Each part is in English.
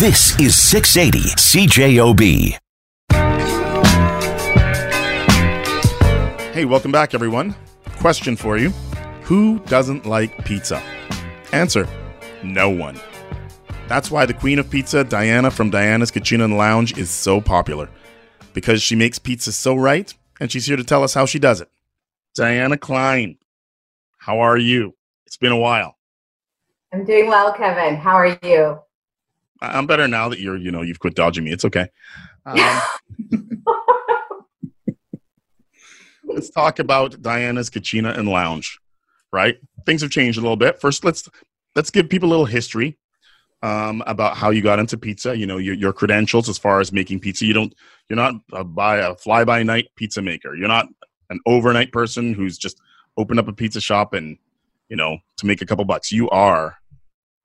This is 680 CJOB. Hey, welcome back, everyone. Question for you Who doesn't like pizza? Answer No one. That's why the queen of pizza, Diana from Diana's Cucina and Lounge, is so popular. Because she makes pizza so right, and she's here to tell us how she does it. Diana Klein, how are you? It's been a while. I'm doing well, Kevin. How are you? I'm better now that you're, you know, you've quit dodging me. It's okay. Um, let's talk about Diana's Cucina and Lounge, right? Things have changed a little bit. First, let's let's give people a little history um, about how you got into pizza. You know, your, your credentials as far as making pizza. You don't, you're not a, by a fly by night pizza maker. You're not an overnight person who's just opened up a pizza shop and you know to make a couple bucks. You are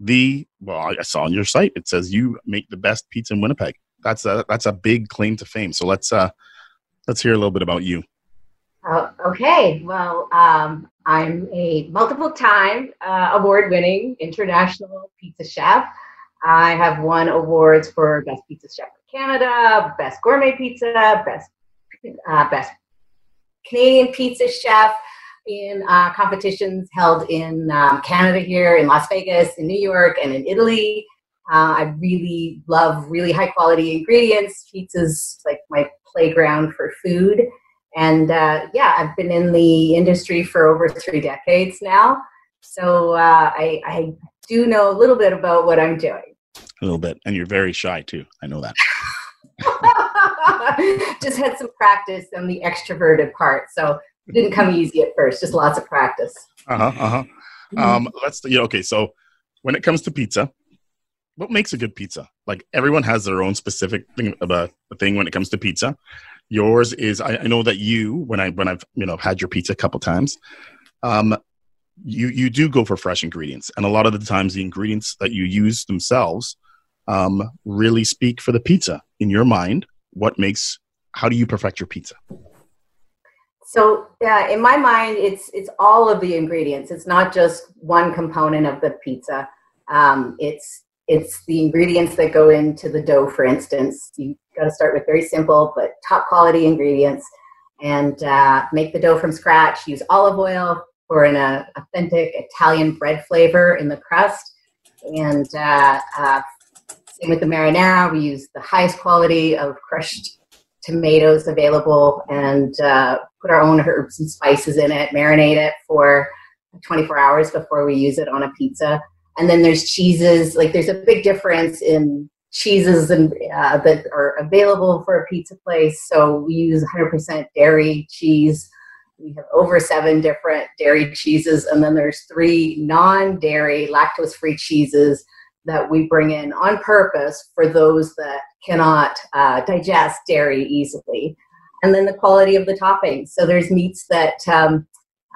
the well, I saw on your site it says you make the best pizza in Winnipeg. That's a that's a big claim to fame. So let's uh let's hear a little bit about you. Oh, okay. Well, um, I'm a multiple time uh, award winning international pizza chef. I have won awards for Best Pizza Chef in Canada, Best Gourmet Pizza, Best uh, Best Canadian Pizza Chef in uh, competitions held in um, Canada here, in Las Vegas, in New York, and in Italy. Uh, I really love really high quality ingredients. Pizza's like my playground for food. And uh, yeah, I've been in the industry for over three decades now. So uh, I, I do know a little bit about what I'm doing. A little bit. And you're very shy too. I know that. just had some practice on the extroverted part. So didn't come easy at first, just lots of practice. Uh huh. Uh huh. Um, let's. Yeah. Okay. So when it comes to pizza, what makes a good pizza? Like everyone has their own specific thing about a thing when it comes to pizza. Yours is. I, I know that you, when I when I've you know had your pizza a couple times, um, you you do go for fresh ingredients, and a lot of the times the ingredients that you use themselves um, really speak for the pizza in your mind. What makes? How do you perfect your pizza? So yeah, in my mind, it's it's all of the ingredients. It's not just one component of the pizza. Um, it's it's the ingredients that go into the dough. For instance, you got to start with very simple but top quality ingredients, and uh, make the dough from scratch. Use olive oil for an uh, authentic Italian bread flavor in the crust, and uh, uh same with the marinara. We use the highest quality of crushed tomatoes available and uh, put our own herbs and spices in it, marinate it for 24 hours before we use it on a pizza. And then there's cheeses. Like there's a big difference in cheeses and uh, that are available for a pizza place. So we use 100% dairy cheese. We have over seven different dairy cheeses, and then there's three non-dairy, lactose-free cheeses that we bring in on purpose for those that cannot uh, digest dairy easily. And then the quality of the toppings. So there's meats that um,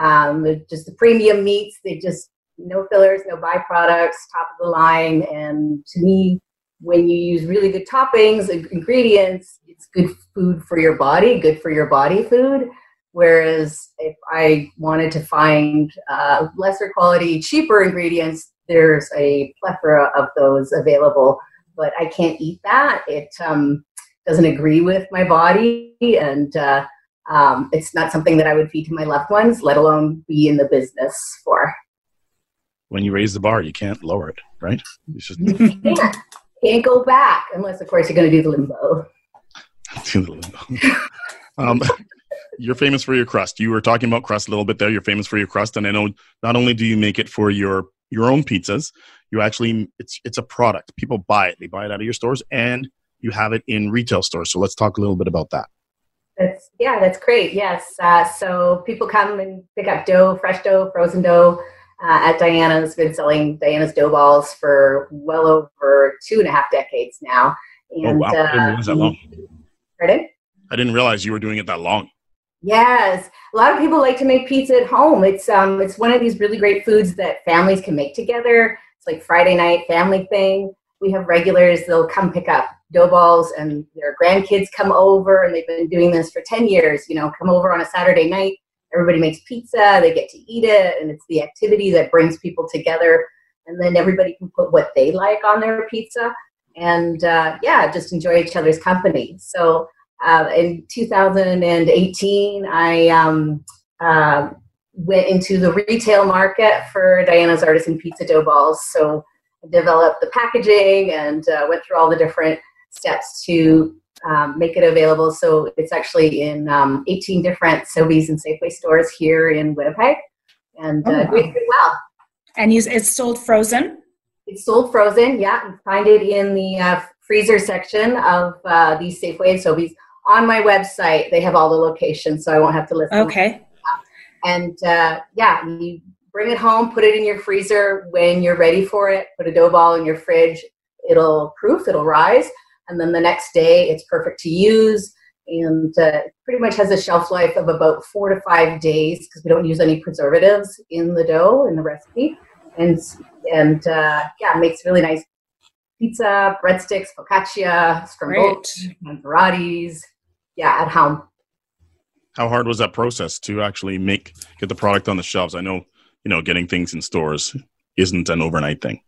um, just the premium meats, they just no fillers, no byproducts, top of the line. And to me, when you use really good toppings, ingredients, it's good food for your body, good for your body food. Whereas if I wanted to find uh, lesser quality, cheaper ingredients, there's a plethora of those available, but I can't eat that. It um, doesn't agree with my body, and uh, um, it's not something that I would feed to my loved ones, let alone be in the business for. When you raise the bar, you can't lower it, right? You just can't, can't go back unless, of course, you're going to do the limbo. do the limbo. um, you're famous for your crust. You were talking about crust a little bit there. You're famous for your crust, and I know not only do you make it for your your own pizzas. You actually it's it's a product. People buy it. They buy it out of your stores and you have it in retail stores. So let's talk a little bit about that. That's yeah, that's great. Yes, uh, so people come and pick up dough, fresh dough, frozen dough. Uh, at Diana's, been selling Diana's dough balls for well over two and a half decades now. And, oh wow! I didn't realize that long. Pardon? I didn't realize you were doing it that long. Yes, a lot of people like to make pizza at home. It's um, it's one of these really great foods that families can make together. It's like Friday night family thing. We have regulars; they'll come pick up dough balls, and their grandkids come over, and they've been doing this for ten years. You know, come over on a Saturday night. Everybody makes pizza. They get to eat it, and it's the activity that brings people together. And then everybody can put what they like on their pizza. and uh, yeah, just enjoy each other's company. So uh, in 2018, I um, uh, went into the retail market for Diana's Artisan Pizza Dough Balls. So developed the packaging and uh, went through all the different steps to um, make it available. So it's actually in um, 18 different Sobeys and Safeway stores here in Winnipeg, and uh, oh, doing pretty well. And you, it's sold frozen. It's sold frozen. Yeah, you find it in the uh, freezer section of uh, these Safeway and Sobeys. On my website, they have all the locations, so I won't have to list. Okay. And uh, yeah, you bring it home, put it in your freezer when you're ready for it. Put a dough ball in your fridge. It'll proof. It'll rise and then the next day it's perfect to use and uh, pretty much has a shelf life of about four to five days because we don't use any preservatives in the dough in the recipe and and uh, yeah makes really nice pizza breadsticks focaccia stromboli and varieties yeah at home how hard was that process to actually make get the product on the shelves i know you know getting things in stores isn't an overnight thing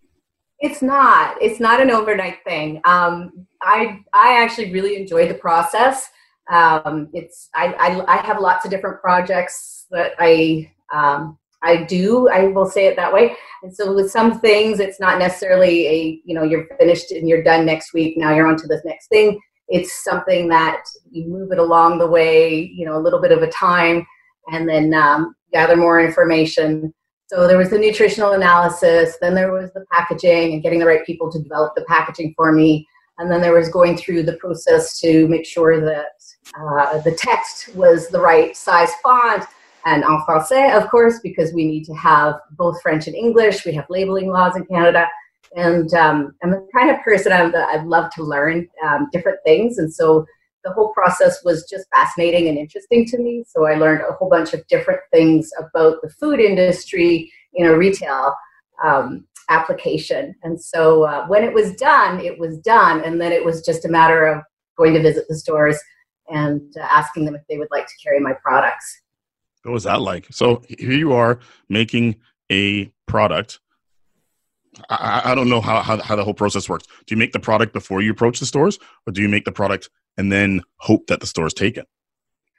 it's not. It's not an overnight thing. Um, I I actually really enjoyed the process. Um, it's I, I, I have lots of different projects that I um, I do. I will say it that way. And so with some things, it's not necessarily a you know you're finished and you're done next week. Now you're on to this next thing. It's something that you move it along the way. You know, a little bit of a time, and then um, gather more information so there was the nutritional analysis, then there was the packaging and getting the right people to develop the packaging for me. And then there was going through the process to make sure that uh, the text was the right size font and en français, of course, because we need to have both French and English. We have labeling laws in Canada. And um, I'm the kind of person I'm, I love to learn um, different things. And so the whole process was just fascinating and interesting to me. So I learned a whole bunch of different things about the food industry in a retail um, application. And so uh, when it was done, it was done. And then it was just a matter of going to visit the stores and uh, asking them if they would like to carry my products. What was that like? So here you are making a product. I, I don't know how, how, how the whole process works. Do you make the product before you approach the stores, or do you make the product and then hope that the store's taken.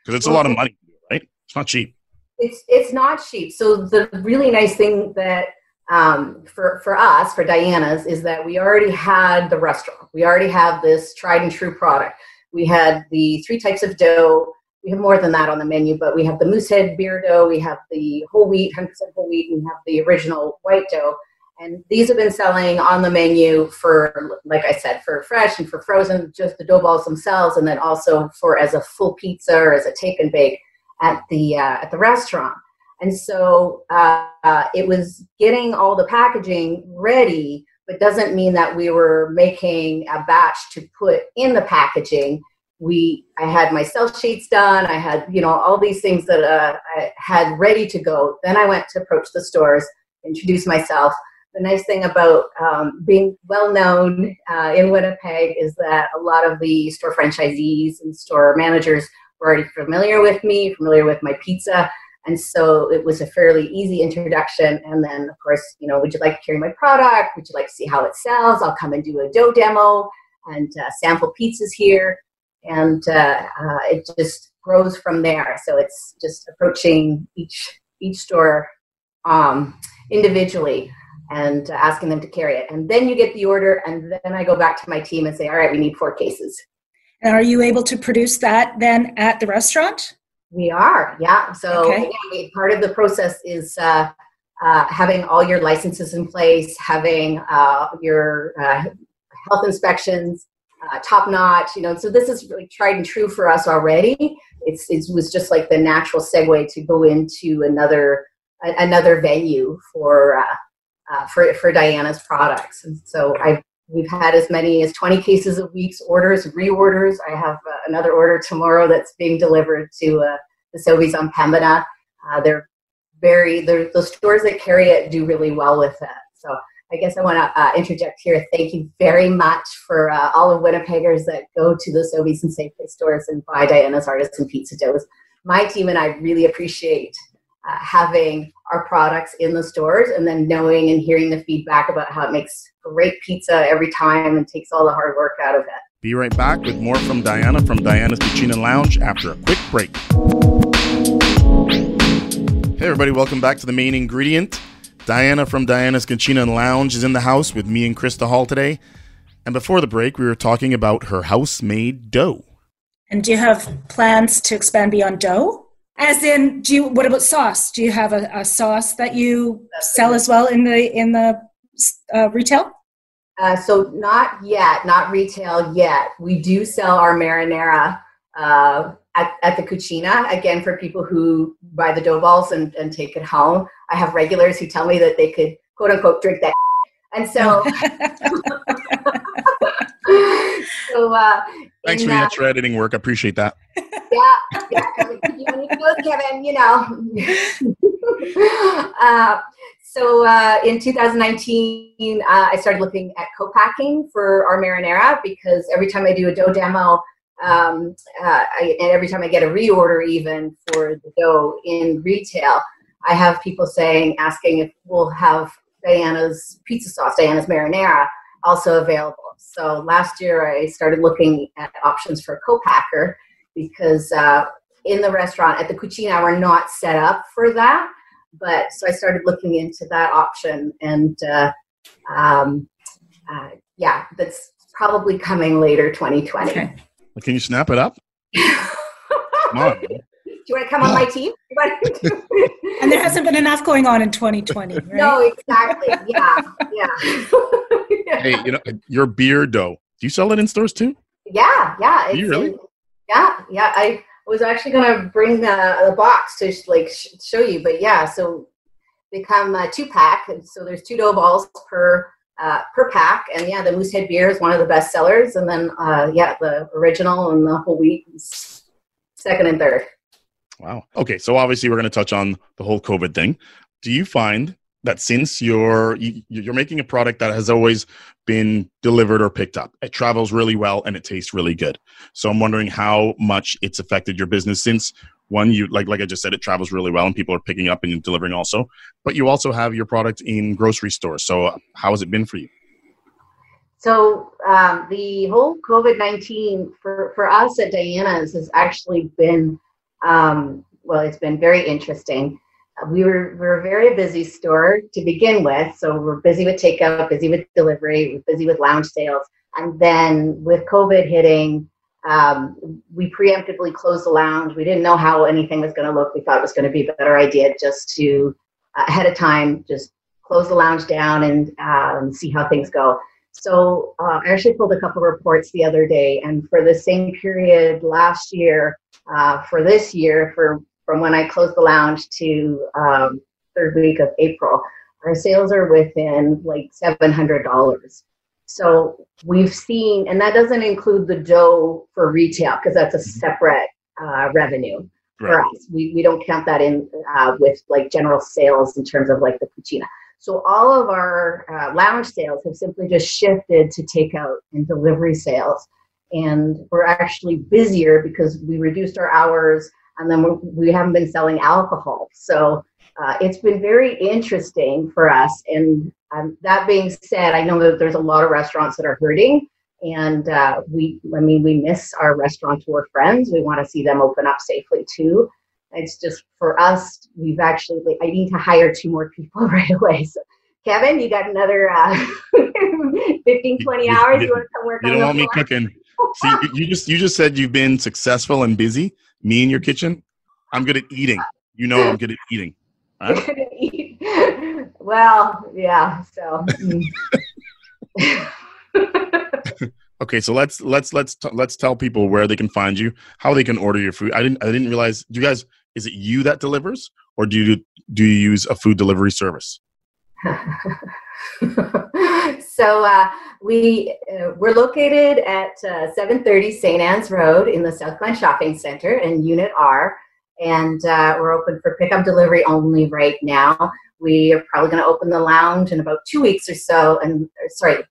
Because it's a lot of money right? It's not cheap. It's it's not cheap. So the really nice thing that um, for for us for diana's is that we already had the restaurant. We already have this tried and true product. We had the three types of dough. We have more than that on the menu but we have the moosehead beer dough. We have the whole wheat 100% whole wheat and we have the original white dough and these have been selling on the menu for, like I said, for fresh and for frozen, just the dough balls themselves, and then also for as a full pizza or as a take and bake at the uh, at the restaurant. And so uh, uh, it was getting all the packaging ready, but doesn't mean that we were making a batch to put in the packaging. We, I had my sell sheets done. I had, you know, all these things that uh, I had ready to go. Then I went to approach the stores, introduce myself the nice thing about um, being well known uh, in Winnipeg is that a lot of the store franchisees and store managers were already familiar with me, familiar with my pizza. And so it was a fairly easy introduction. And then, of course, you know, would you like to carry my product? Would you like to see how it sells? I'll come and do a dough demo and uh, sample pizzas here. And uh, uh it just grows from there. So it's just approaching each each store um, individually and uh, asking them to carry it. And then you get the order, and then I go back to my team and say, all right, we need four cases. And are you able to produce that then at the restaurant? We are, yeah. So okay. again, part of the process is uh, uh, having all your licenses in place, having uh, your uh, health inspections uh, top notch. You know, so this is really tried and true for us already. It's it was just like the natural segue to go into another another venue for uh, for, for Diana's products. And so I we've had as many as 20 cases a week's orders, reorders. I have uh, another order tomorrow that's being delivered to uh, the Sobeys on Pembina. Uh, they're very, they're, the stores that carry it do really well with that. So I guess I want to uh, interject here. Thank you very much for uh, all of Winnipeggers that go to the Sobeys and Safeway stores and buy Diana's Artisan Pizza Doughs. My team and I really appreciate uh, having our products in the stores and then knowing and hearing the feedback about how it makes great pizza every time and takes all the hard work out of it. Be right back with more from Diana from Diana's Cucina and Lounge after a quick break. Hey, everybody, welcome back to the main ingredient. Diana from Diana's Cucina and Lounge is in the house with me and Krista Hall today. And before the break, we were talking about her house made dough. And do you have plans to expand beyond dough? As in, do you? What about sauce? Do you have a, a sauce that you sell as well in the in the uh, retail? Uh, so not yet, not retail yet. We do sell our marinara uh, at, at the Cucina again for people who buy the dough balls and, and take it home. I have regulars who tell me that they could quote unquote drink that, and so. so uh, Thanks for the extra editing work. I appreciate that. yeah, yeah. You go, Kevin. You know. uh, so uh, in 2019, uh, I started looking at co-packing for our marinara because every time I do a dough demo, um, uh, I, and every time I get a reorder, even for the dough in retail, I have people saying, asking if we'll have Diana's pizza sauce, Diana's marinara, also available. So last year, I started looking at options for a co-packer because uh, in the restaurant at the Cucina, we're not set up for that. But so I started looking into that option, and uh, um, uh, yeah, that's probably coming later, 2020. Okay. Can you snap it up? Come on. Do you want to come on my team? And there hasn't been enough going on in 2020, right? No, exactly. Yeah, yeah. Hey, you know, your beer dough. Do you sell it in stores too? Yeah, yeah. Do you really? Yeah, yeah. I was actually gonna bring the, the box to like sh- show you, but yeah. So they come uh, two pack, and so there's two dough balls per uh, per pack, and yeah, the Moosehead beer is one of the best sellers, and then uh, yeah, the original and the whole wheat is second and third. Wow. Okay, so obviously we're going to touch on the whole COVID thing. Do you find that since you're you, you're making a product that has always been delivered or picked up, it travels really well and it tastes really good. So I'm wondering how much it's affected your business since one you like like I just said it travels really well and people are picking up and delivering also, but you also have your product in grocery stores. So uh, how has it been for you? So um, the whole COVID nineteen for for us at Diana's has actually been um, well, it's been very interesting. We were we're a very busy store to begin with, so we're busy with takeout, busy with delivery, we're busy with lounge sales, and then with COVID hitting, um, we preemptively closed the lounge. We didn't know how anything was going to look. We thought it was going to be a better idea just to uh, ahead of time just close the lounge down and um, see how things go. So uh, I actually pulled a couple of reports the other day, and for the same period last year, uh, for this year, for from when I closed the lounge to um, third week of April, our sales are within like seven hundred dollars. So we've seen, and that doesn't include the dough for retail because that's a separate uh, revenue for us. We, we don't count that in uh, with like general sales in terms of like the cucina. So all of our uh, lounge sales have simply just shifted to takeout and delivery sales. And we're actually busier because we reduced our hours and then we're, haven't been selling alcohol. So uh, it's been very interesting for us. And um, that being said, I know that there's a lot of restaurants that are hurting. And uh, we, I mean, we miss our restaurateur friends. We want to see them open up safely too. It's just for us, we've actually, like, I need to hire two more people right away. So, Kevin, you got another uh, 15, 20 hours? you- You want to come work You on don't want me cooking. See, you- you just you just said you've been successful and busy. Me in your kitchen. I'm good at eating. You know I'm good at eating. Huh? well, yeah. So, mm. Okay, so let's let's let's t- let's tell people where they can find you, how they can order your food. I didn't I didn't realize. Do you guys? Is it you that delivers, or do you do you use a food delivery service? so uh, we uh, we're located at uh, 730 St. Anne's Road in the South Glen Shopping Center in Unit R, and uh, we're open for pickup delivery only right now. We are probably going to open the lounge in about two weeks or so. And or, sorry,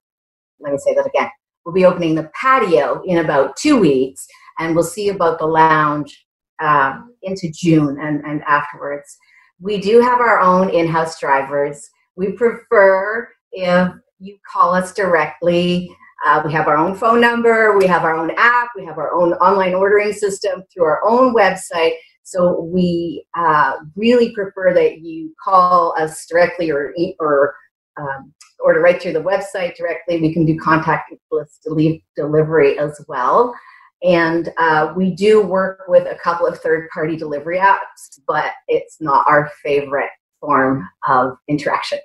let me say that again. We'll be opening the patio in about two weeks, and we'll see about the lounge uh, into June and, and afterwards we do have our own in-house drivers. We prefer if you call us directly. Uh, we have our own phone number. We have our own app. We have our own online ordering system through our own website. So we uh, really prefer that you call us directly or or um, order right through the website directly. We can do contactless delivery as well. And uh, we do work with a couple of third party delivery apps, but it's not our favorite form of interaction.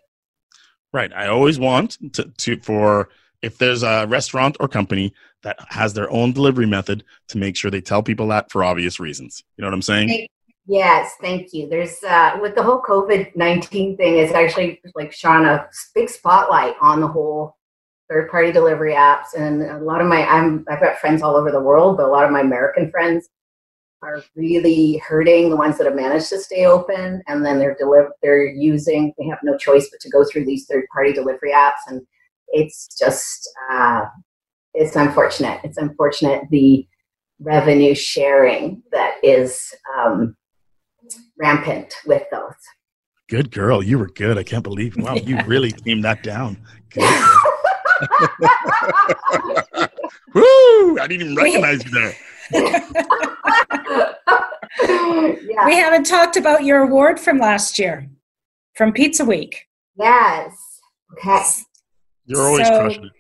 Right. I always want to, to for if there's a restaurant or company that has their own delivery method to make sure they tell people that for obvious reasons. You know what I'm saying? Yes, thank you. There's uh, with the whole COVID nineteen thing, it's actually like shone a big spotlight on the whole third party delivery apps, and a lot of my I'm I've got friends all over the world, but a lot of my American friends are really hurting. The ones that have managed to stay open, and then they're deliver they're using they have no choice but to go through these third party delivery apps, and it's just uh, it's unfortunate. It's unfortunate the revenue sharing that is um, rampant with those. Good girl. You were good. I can't believe. Wow, you really teamed that down. Woo! I didn't even recognize you there. Yeah. We haven't talked about your award from last year, from Pizza Week. Yes. Okay. You're always so, crushing it.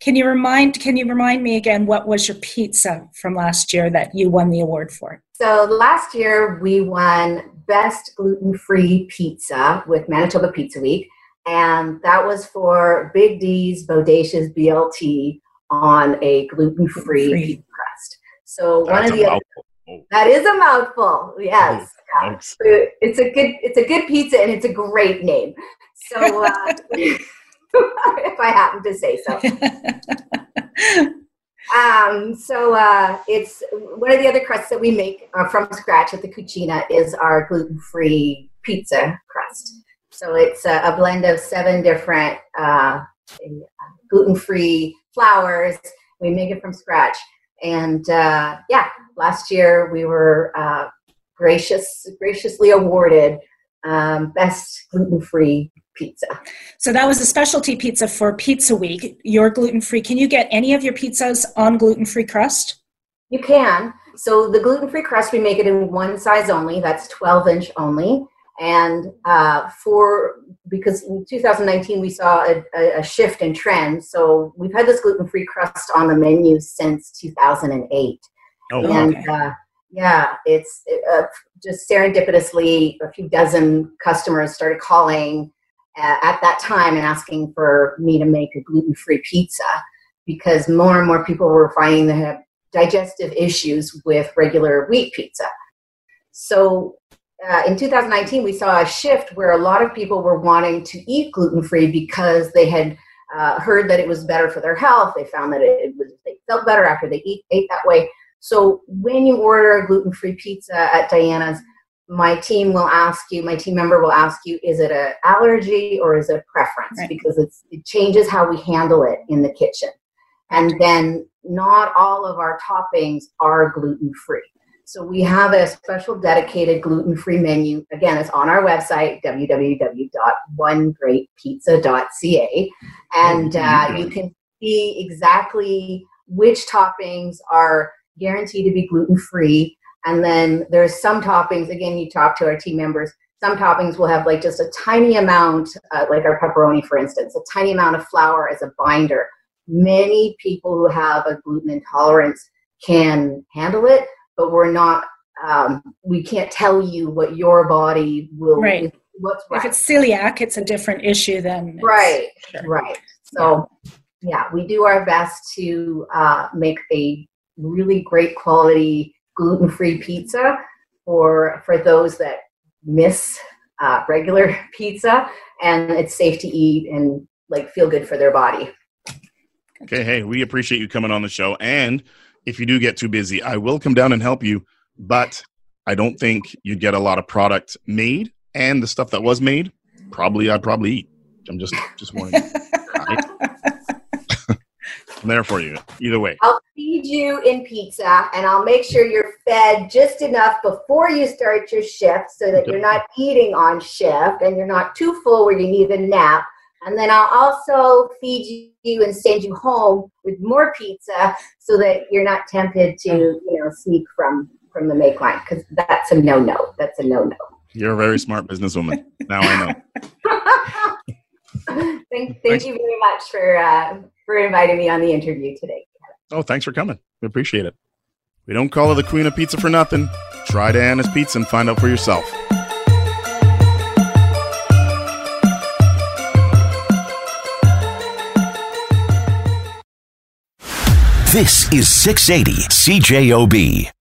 Can you remind Can you remind me again what was your pizza from last year that you won the award for? So last year we won best gluten free pizza with Manitoba Pizza Week, and that was for Big D's Bodacious BLT on a gluten free pizza crust. So That's one of the other, oh. that is a mouthful. Yes, oh, it's a good it's a good pizza and it's a great name. So. Uh, if I happen to say so. um, so uh, it's one of the other crusts that we make uh, from scratch at the Cucina is our gluten-free pizza crust. So it's a, a blend of seven different uh, gluten-free flours. We make it from scratch, and uh, yeah, last year we were uh, gracious graciously awarded um, best gluten-free pizza. So that was a specialty pizza for Pizza Week. You're gluten free. Can you get any of your pizzas on gluten free crust? You can. So the gluten free crust, we make it in one size only. That's 12 inch only. And uh, for because in 2019 we saw a, a, shift in trend. So we've had this gluten free crust on the menu since 2008. Oh, and okay. uh, yeah, it's uh, just serendipitously a few dozen customers started calling at that time and asking for me to make a gluten-free pizza because more and more people were finding they have digestive issues with regular wheat pizza. So uh, in 2019, we saw a shift where a lot of people were wanting to eat gluten-free because they had uh, heard that it was better for their health. They found that it, was they felt better after they eat, ate that way. So when you order a gluten-free pizza at Diana's, my team will ask you, my team member will ask you, is it an allergy or is it a preference? Right. Because it changes how we handle it in the kitchen. And then not all of our toppings are gluten free. So we have a special dedicated gluten free menu. Again, it's on our website, www.onegreatpizza.ca. And uh, you can see exactly which toppings are guaranteed to be gluten free and then there's some toppings, again, you talk to our team members, some toppings will have like just a tiny amount, uh, like our pepperoni, for instance, a tiny amount of flour as a binder. Many people who have a gluten intolerance can handle it, but we're not, um, we can't tell you what your body will, right. what's right. If it's celiac, it's a different issue than. Right, sure. right. So, yeah. yeah, we do our best to uh, make a really great quality gluten-free pizza for for those that miss uh, regular pizza, and it's safe to eat and like feel good for their body. Okay, hey, we appreciate you coming on the show, and if you do get too busy, I will come down and help you, but I don't think you'd get a lot of product made, and the stuff that was made, probably I'd probably eat. I'm just just warning. I'm there for you either way. I'll feed you in pizza and I'll make sure you're fed just enough before you start your shift so that you're not eating on shift and you're not too full where you need a nap. And then I'll also feed you and send you home with more pizza so that you're not tempted to, you know, sneak from from the make line because that's a no no. That's a no no. You're a very smart businesswoman. Now I know. thank, thank you very much for uh, for inviting me on the interview today. Oh, thanks for coming. We appreciate it. We don't call her the queen of pizza for nothing. Try Diana's Pizza and find out for yourself. This is 680 CJOB.